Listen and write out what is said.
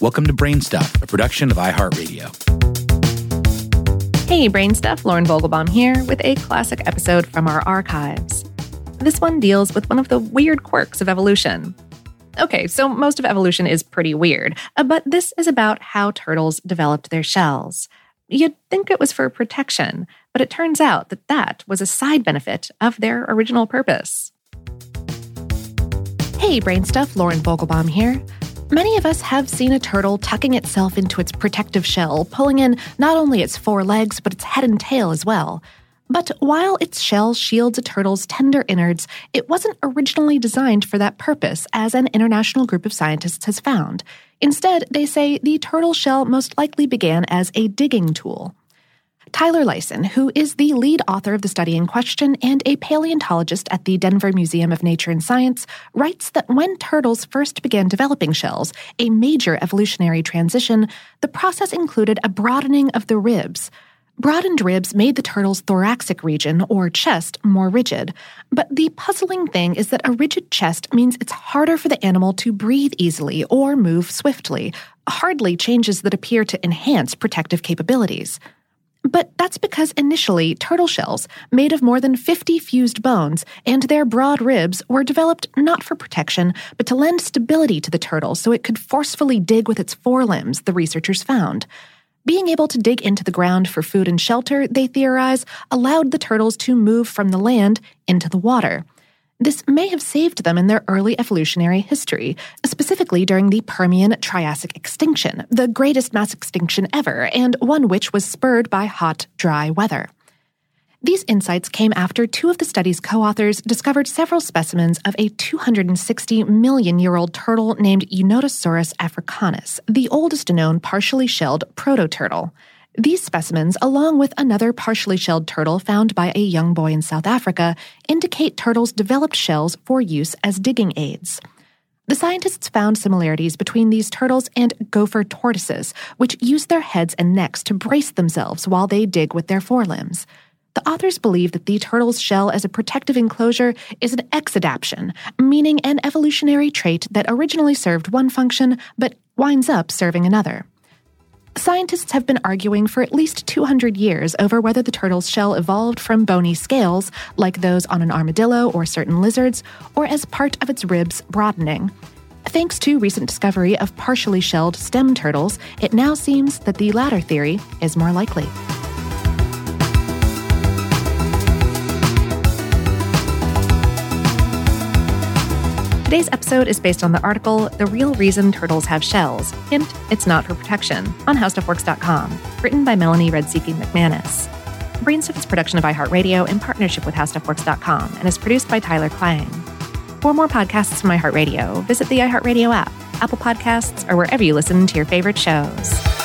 Welcome to Brainstuff, a production of iHeartRadio. Hey, Brainstuff, Lauren Vogelbaum here with a classic episode from our archives. This one deals with one of the weird quirks of evolution. Okay, so most of evolution is pretty weird, uh, but this is about how turtles developed their shells. You'd think it was for protection, but it turns out that that was a side benefit of their original purpose. Hey, Brainstuff, Lauren Vogelbaum here. Many of us have seen a turtle tucking itself into its protective shell, pulling in not only its four legs, but its head and tail as well. But while its shell shields a turtle's tender innards, it wasn't originally designed for that purpose, as an international group of scientists has found. Instead, they say the turtle shell most likely began as a digging tool. Tyler Lyson, who is the lead author of the study in question and a paleontologist at the Denver Museum of Nature and Science, writes that when turtles first began developing shells, a major evolutionary transition, the process included a broadening of the ribs. Broadened ribs made the turtle's thoracic region, or chest, more rigid. But the puzzling thing is that a rigid chest means it's harder for the animal to breathe easily or move swiftly, hardly changes that appear to enhance protective capabilities. But that's because initially, turtle shells, made of more than 50 fused bones, and their broad ribs were developed not for protection, but to lend stability to the turtle so it could forcefully dig with its forelimbs, the researchers found. Being able to dig into the ground for food and shelter, they theorize, allowed the turtles to move from the land into the water. This may have saved them in their early evolutionary history, specifically during the Permian Triassic extinction, the greatest mass extinction ever, and one which was spurred by hot, dry weather. These insights came after two of the study's co authors discovered several specimens of a 260 million year old turtle named Eunotosaurus africanus, the oldest known partially shelled proto-turtle. These specimens, along with another partially shelled turtle found by a young boy in South Africa, indicate turtles developed shells for use as digging aids. The scientists found similarities between these turtles and gopher tortoises, which use their heads and necks to brace themselves while they dig with their forelimbs. The authors believe that the turtle's shell as a protective enclosure is an exadaptation, meaning an evolutionary trait that originally served one function but winds up serving another. Scientists have been arguing for at least 200 years over whether the turtle's shell evolved from bony scales, like those on an armadillo or certain lizards, or as part of its ribs broadening. Thanks to recent discovery of partially shelled stem turtles, it now seems that the latter theory is more likely. Today's episode is based on the article The Real Reason Turtles Have Shells. Hint, it's not for protection, on HowStuffWorks.com, written by Melanie Radzicki McManus. Brainstuff is production of iHeartRadio in partnership with HowStuffWorks.com and is produced by Tyler Klang. For more podcasts from iHeartRadio, visit the iHeartRadio app, Apple Podcasts, or wherever you listen to your favorite shows.